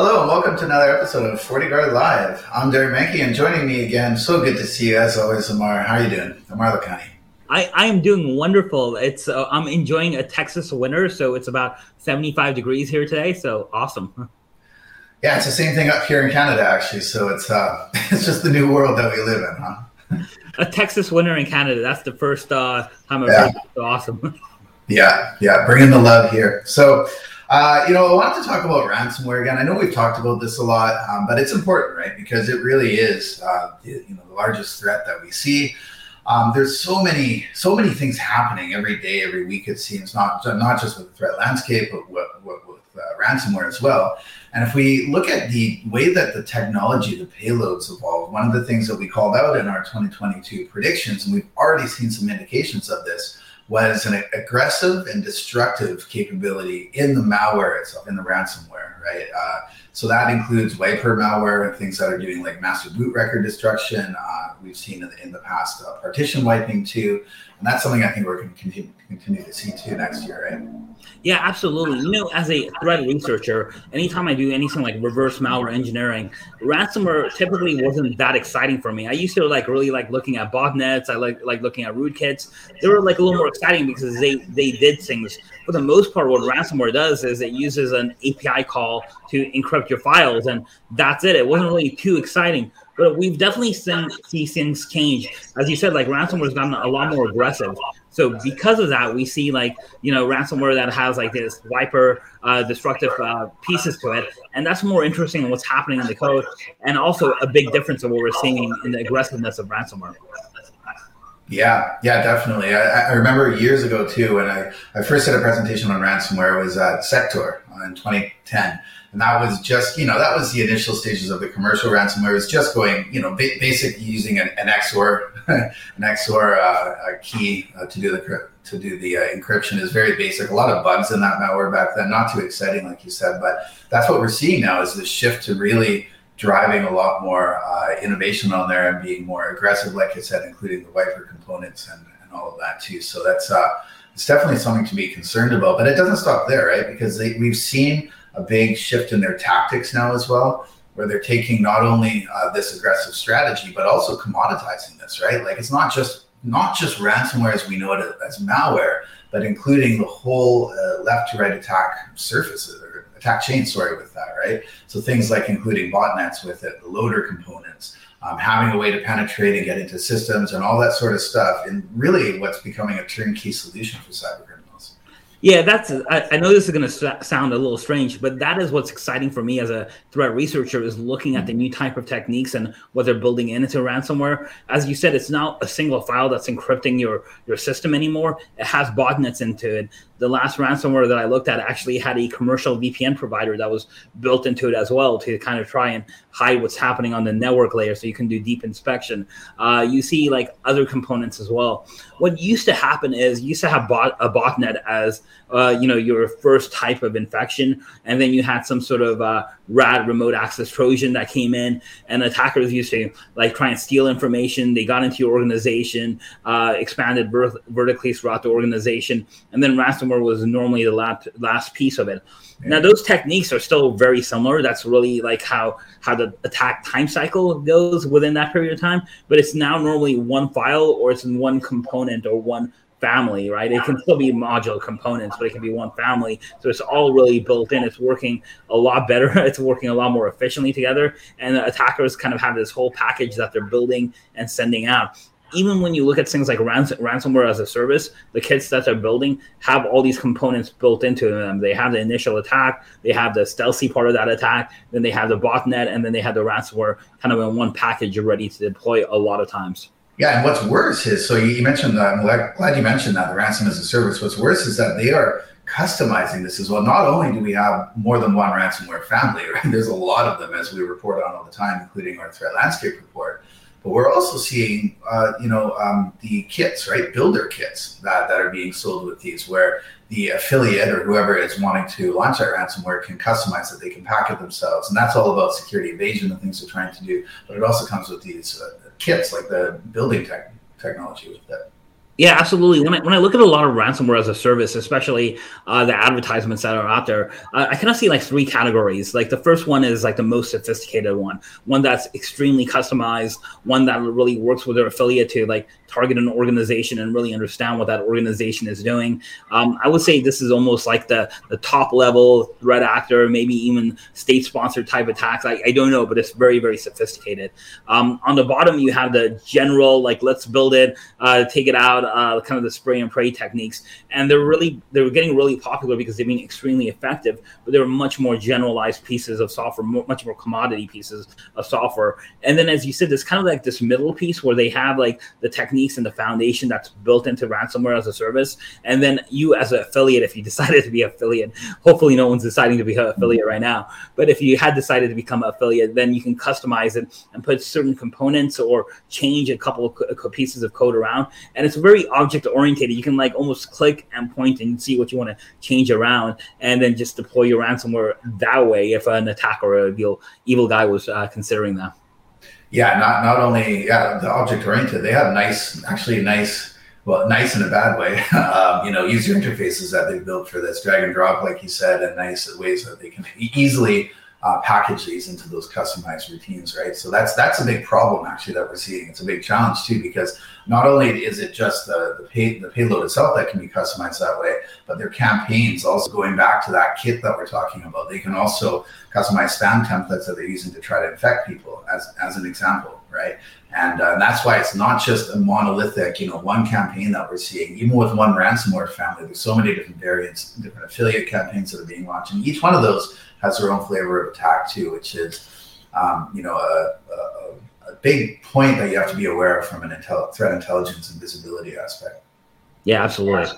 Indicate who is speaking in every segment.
Speaker 1: Hello and welcome to another episode of FortiGuard Live. I'm Derek Manky and joining me again, so good to see you as always, Amar. How are you doing? Amar Lakhani.
Speaker 2: I, I am doing wonderful. It's uh, I'm enjoying a Texas winter, so it's about 75 degrees here today. So awesome.
Speaker 1: Yeah, it's the same thing up here in Canada actually. So it's uh, it's just the new world that we live in, huh?
Speaker 2: a Texas winter in Canada. That's the first uh, time I've yeah. So awesome.
Speaker 1: yeah, yeah, bringing the love here. So uh, you know, I wanted to talk about ransomware again. I know we've talked about this a lot, um, but it's important, right? Because it really is, uh, you know, the largest threat that we see. Um, there's so many, so many things happening every day, every week. It seems not not just with the threat landscape, but with, with, with uh, ransomware as well. And if we look at the way that the technology, the payloads evolve, one of the things that we called out in our 2022 predictions, and we've already seen some indications of this, was an aggressive and destructive capability in the malware itself, in the ransomware, right? Uh, so that includes wiper malware and things that are doing like master boot record destruction. Uh, we've seen in the, in the past uh, partition wiping too, and that's something I think we're going to continue, continue to see too next year, right?
Speaker 2: Yeah, absolutely. You know, as a threat researcher, anytime I do anything like reverse malware engineering, ransomware typically wasn't that exciting for me. I used to like really like looking at botnets. I like like looking at rootkits. They were like a little more exciting because they they did things. For the most part, what ransomware does is it uses an API call to encrypt your files, and that's it. It wasn't really too exciting but we've definitely seen see things change. As you said, like ransomware has gotten a lot more aggressive. So because of that, we see like you know ransomware that has like this wiper uh, destructive uh, pieces to it, and that's more interesting in what's happening in the code, and also a big difference of what we're seeing in the aggressiveness of ransomware.
Speaker 1: Yeah, yeah, definitely. I, I, remember years ago too when I, I first did a presentation on ransomware. Was at SecTor in 2010 and that was just, you know, that was the initial stages of the commercial ransomware. Was just going, you know, ba- basic using an, an XOR, an XOR uh, key uh, to do the to do the uh, encryption is very basic. A lot of bugs in that malware back then, not too exciting, like you said, but that's what we're seeing now is this shift to really driving a lot more uh, innovation on there and being more aggressive, like I said, including the wiper components and, and all of that too. So that's uh, it's definitely something to be concerned about. But it doesn't stop there, right? Because they, we've seen a big shift in their tactics now as well, where they're taking not only uh, this aggressive strategy but also commoditizing this, right? Like it's not just not just ransomware as we know it as malware, but including the whole uh, left to right attack surfaces attack chain, sorry, with that, right? So things like including botnets with it, the loader components, um, having a way to penetrate and get into systems and all that sort of stuff, and really what's becoming a turnkey solution for cyber
Speaker 2: yeah, that's. I, I, know this is going to sound a little strange, but that is what's exciting for me as a threat researcher is looking at the new type of techniques and what they're building into ransomware. As you said, it's not a single file that's encrypting your your system anymore. It has botnets into it the last ransomware that I looked at actually had a commercial VPN provider that was built into it as well to kind of try and hide what's happening on the network layer so you can do deep inspection. Uh, you see like other components as well. What used to happen is you used to have bot, a botnet as uh, you know your first type of infection, and then you had some sort of uh, RAT remote access Trojan that came in, and attackers used to like try and steal information. They got into your organization, uh, expanded ver- vertically throughout the organization, and then ransomware was normally the last last piece of it. Yeah. Now those techniques are still very similar. That's really like how how the attack time cycle goes within that period of time. But it's now normally one file or it's in one component or one family, right? It can still be modular components, but it can be one family. So it's all really built in. It's working a lot better. It's working a lot more efficiently together. And the attackers kind of have this whole package that they're building and sending out. Even when you look at things like rans- ransomware as a service, the kits that they're building have all these components built into them. They have the initial attack, they have the stealthy part of that attack, then they have the botnet, and then they have the ransomware kind of in one package ready to deploy a lot of times.
Speaker 1: Yeah, and what's worse is so you mentioned that. I'm glad you mentioned that the ransom as a service. What's worse is that they are customizing this as well. Not only do we have more than one ransomware family, right? There's a lot of them as we report on all the time, including our threat landscape report. But we're also seeing, uh, you know, um, the kits, right? Builder kits that, that are being sold with these, where the affiliate or whoever is wanting to launch that ransomware can customize it. They can pack it themselves, and that's all about security evasion and things they're trying to do. But it also comes with these uh, kits, like the building tech, technology with that.
Speaker 2: Yeah, absolutely. When I, when I look at a lot of ransomware as a service, especially uh, the advertisements that are out there, uh, I kind of see like three categories. Like the first one is like the most sophisticated one, one that's extremely customized, one that really works with their affiliate to like target an organization and really understand what that organization is doing. Um, I would say this is almost like the the top level threat actor, maybe even state sponsored type attacks. I, I don't know, but it's very very sophisticated. Um, on the bottom, you have the general like let's build it, uh, take it out uh, kind of the spray and pray techniques, and they're really they're getting really popular because they've been extremely effective. But they're much more generalized pieces of software, much more commodity pieces of software. And then, as you said, there's kind of like this middle piece where they have like the techniques and the foundation that's built into ransomware as a service, and then you as an affiliate, if you decided to be affiliate, hopefully no one's deciding to be affiliate right now, but if you had decided to become an affiliate, then you can customize it and put certain components or change a couple of pieces of code around, and it's very very object oriented. You can like almost click and point and see what you want to change around, and then just deploy your ransomware that way. If an attacker or a evil evil guy was uh, considering that.
Speaker 1: Yeah, not not only yeah the object oriented, they have nice actually nice well, nice in a bad way, um, you know, user interfaces that they've built for this drag and drop, like you said, and nice ways that they can easily uh, package these into those customized routines, right? So that's that's a big problem actually that we're seeing. It's a big challenge too because not only is it just the the, pay, the payload itself that can be customized that way, but their campaigns also going back to that kit that we're talking about. They can also customize spam templates that they're using to try to infect people, as as an example, right? And, uh, that's why it's not just a monolithic, you know, one campaign that we're seeing. Even with one ransomware family, there's so many different variants, different affiliate campaigns that are being launched, and each one of those has their own flavor of attack too, which is, um, you know, a, a, a, big point that you have to be aware of from an intel- threat intelligence and visibility aspect.
Speaker 2: Yeah, absolutely.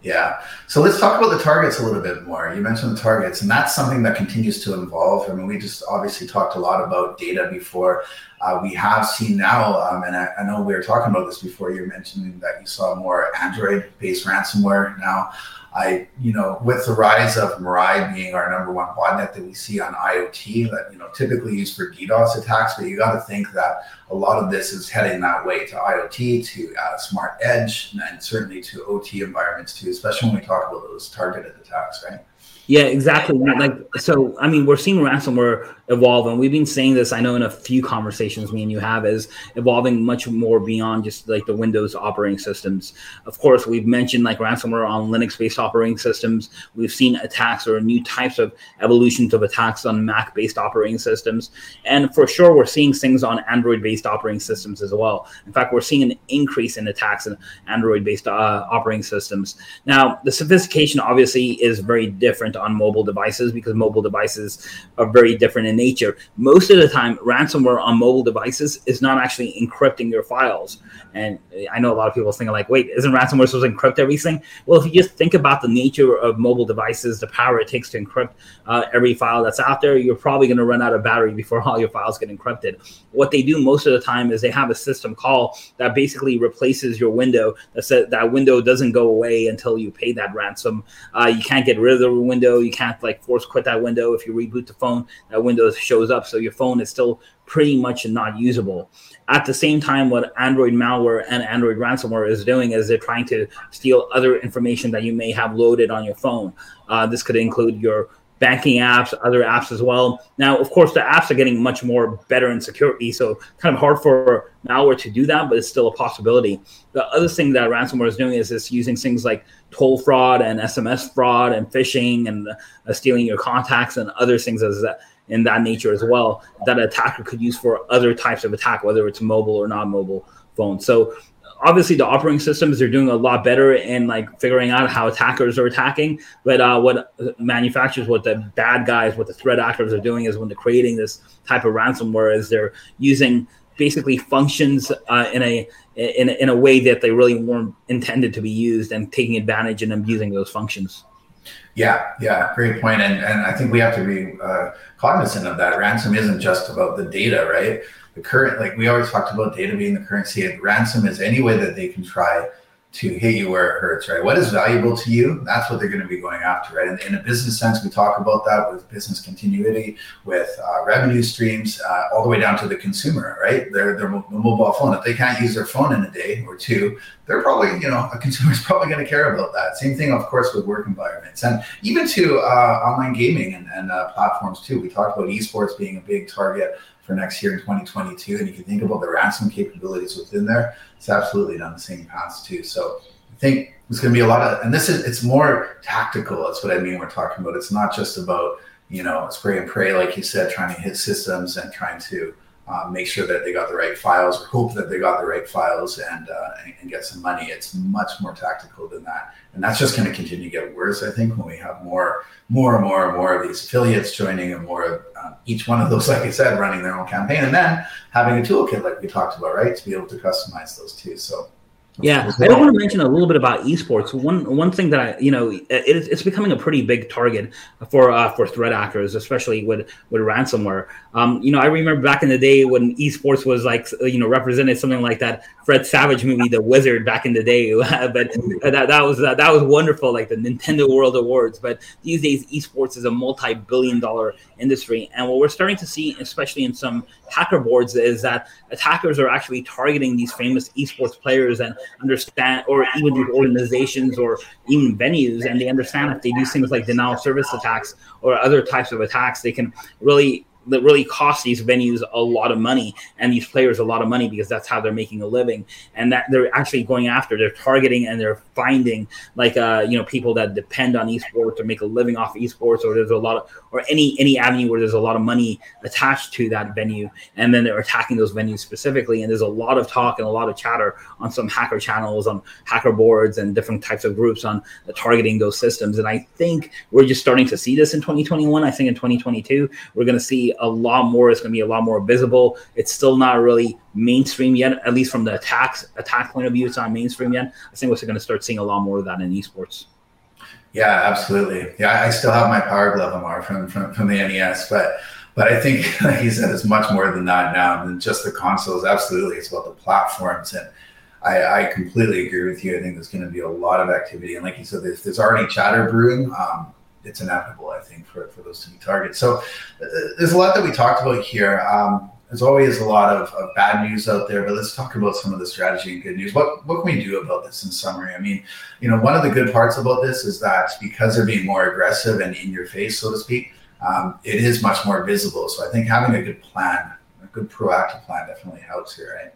Speaker 1: Yeah. So let's talk about the targets a little bit more. You mentioned the targets, and that's something that continues to evolve. I mean, we just obviously talked a lot about data before. Uh, we have seen now, um, and I, I, know we were talking about this before. You're mentioning that you saw more Android-based ransomware now. I, you know, with the rise of Mirai being our number one botnet that we see on IoT, that you know typically used for DDoS attacks, but you got to think that a lot of this is heading that way to IoT, to uh, smart edge, and certainly to OT environments too, especially when we talk about those targeted attacks, right?
Speaker 2: Yeah, exactly. Like so, I mean, we're seeing ransomware evolve, and we've been saying this. I know in a few conversations me and you have is evolving much more beyond just like the Windows operating systems. Of course, we've mentioned like ransomware on Linux-based operating systems. We've seen attacks or new types of evolutions of attacks on Mac-based operating systems, and for sure, we're seeing things on Android-based operating systems as well. In fact, we're seeing an increase in attacks in Android-based uh, operating systems. Now, the sophistication obviously is very different on mobile devices because mobile devices are very different in nature. Most of the time, ransomware on mobile devices is not actually encrypting your files. And I know a lot of people thinking like, wait, isn't ransomware supposed to encrypt everything? Well, if you just think about the nature of mobile devices, the power it takes to encrypt uh, every file that's out there, you're probably going to run out of battery before all your files get encrypted. What they do most of the time is they have a system call that basically replaces your window. That says that window doesn't go away until you pay that ransom. Uh, you can't get rid of the window. You can't like force quit that window. If you reboot the phone, that window shows up, so your phone is still pretty much not usable. At the same time, what Android malware and Android ransomware is doing is they're trying to steal other information that you may have loaded on your phone. Uh, this could include your banking apps, other apps as well. Now, of course, the apps are getting much more better in security, so kind of hard for malware to do that, but it's still a possibility. The other thing that ransomware is doing is it's using things like toll fraud and SMS fraud and phishing and uh, stealing your contacts and other things as that in that nature as well that attacker could use for other types of attack, whether it's mobile or non-mobile phones. So obviously the operating systems are doing a lot better in like figuring out how attackers are attacking but uh, what manufacturers what the bad guys what the threat actors are doing is when they're creating this type of ransomware is they're using basically functions uh, in a in, in a way that they really weren't intended to be used and taking advantage and abusing those functions
Speaker 1: yeah, yeah, great point. And and I think we have to be uh, cognizant of that. Ransom isn't just about the data, right? The current, like we always talked about data being the currency. and Ransom is any way that they can try to hit you where it hurts, right? What is valuable to you? That's what they're going to be going after, right? And in a business sense, we talk about that with business continuity, with uh, revenue streams, uh, all the way down to the consumer, right? Their their mobile phone. If they can't use their phone in a day or two, they're probably, you know, a consumer is probably going to care about that. Same thing, of course, with work environments and even to uh, online gaming and, and uh, platforms too. We talked about esports being a big target for next year in 2022. And you can think about the ransom capabilities within there, it's absolutely down the same paths too. So I think it's going to be a lot of, and this is, it's more tactical. That's what I mean. We're talking about. It's not just about, you know, spray and pray, like you said, trying to hit systems and trying to uh, make sure that they got the right files or hope that they got the right files and, uh, and, get some money. It's much more tactical than that, and that's just going to continue to get worse. I think when we have more, more and more and more of these affiliates joining, and more of um, each one of those, like I said, running their own campaign, and then having a toolkit like we talked about, right, to be able to customize those too. So
Speaker 2: yeah, I don't want to mention a little bit about esports. One one thing that I, you know, it, it's becoming a pretty big target for uh, for threat actors, especially with with ransomware. Um, you know, I remember back in the day when esports was like, you know, represented something like that Fred Savage movie, The Wizard, back in the day. but that, that was uh, that was wonderful, like the Nintendo World Awards. But these days, esports is a multi-billion dollar industry, and what we're starting to see, especially in some hacker boards, is that attackers are actually targeting these famous esports players and understand, or even these organizations or even venues, and they understand if they do things like denial service attacks or other types of attacks, they can really that really cost these venues a lot of money and these players a lot of money because that's how they're making a living. And that they're actually going after they're targeting and they're finding like uh you know people that depend on esports or make a living off esports or there's a lot of or any any avenue where there's a lot of money attached to that venue. And then they're attacking those venues specifically. And there's a lot of talk and a lot of chatter on some hacker channels on hacker boards and different types of groups on targeting those systems. And i think we're just starting to see this in 2021 i think in 2022 we're going to see a lot more. It's going to be a lot more visible. It's still not really mainstream yet, at least from the attacks attack point of view. It's not mainstream yet. I think we're going to start seeing a lot more of that in esports.
Speaker 1: Yeah, absolutely. Yeah, I still have my power glove, Amar, from from, from the NES, but but I think, like you said, it's much more than that now than just the consoles. Absolutely, it's about the platforms and. I, I, completely agree with you. I think there's going to be a lot of activity, and like you said, there's, there's already chatter brewing. Um, it's inevitable, I think, for, for those to be targets. So uh, there's a lot that we talked about here. Um, there's always a lot of, of, bad news out there, but let's talk about some of the strategy and good news. What what can we do about this in summary? I mean, you know, one of the good parts about this is that because they're being more aggressive and in your face, so to speak, um, it is much more visible. So I think having a good plan, a good proactive plan, definitely helps here, right?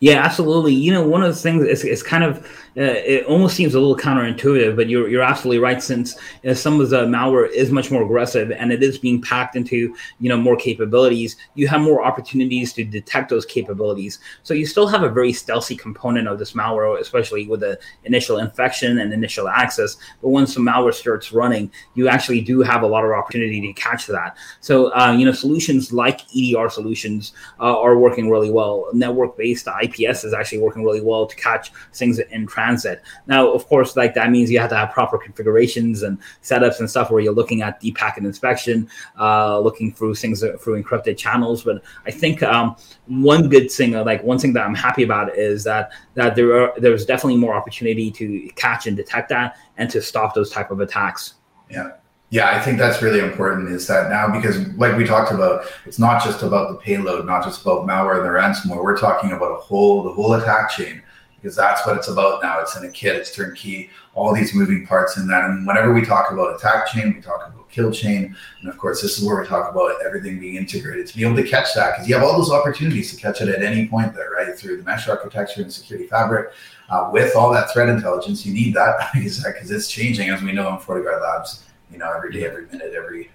Speaker 2: Yeah, absolutely. You know, one of the things is, is kind of uh, it almost seems a little counterintuitive, but you're you're absolutely right. Since uh, some of the malware is much more aggressive and it is being packed into you know more capabilities, you have more opportunities to detect those capabilities. So you still have a very stealthy component of this malware, especially with the initial infection and initial access. But once the malware starts running, you actually do have a lot of opportunity to catch that. So uh, you know, solutions like EDR solutions uh, are working really well. Network based IPS is actually working really well to catch things in transit. Now, of course, like that means you have to have proper configurations and setups and stuff where you're looking at deep packet inspection, uh, looking through things through encrypted channels. But I think um, one good thing, like one thing that I'm happy about is that that there are there's definitely more opportunity to catch and detect that and to stop those type of attacks.
Speaker 1: Yeah. Yeah, I think that's really important is that now because like we talked about, it's not just about the payload, not just about malware and the ransomware. We're talking about a whole the whole attack chain because that's what it's about now. It's in a kit, it's turnkey, all these moving parts in that. And whenever we talk about attack chain, we talk about kill chain. And of course, this is where we talk about everything being integrated to be able to catch that because you have all those opportunities to catch it at any point there, right? Through the mesh architecture and security fabric. Uh, with all that threat intelligence, you need that because it's changing, as we know in FortiGuard Labs, you know, every day, every minute, every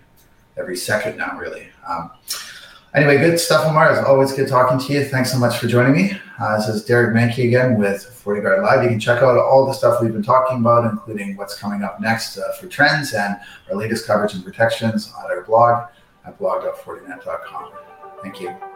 Speaker 1: every second now, really. Um, Anyway, good stuff, Amar. It's always good talking to you. Thanks so much for joining me. Uh, this is Derek Manky again with FortiGuard Live. You can check out all the stuff we've been talking about, including what's coming up next uh, for trends and our latest coverage and protections on our blog at blog.fortinet.com. Thank you.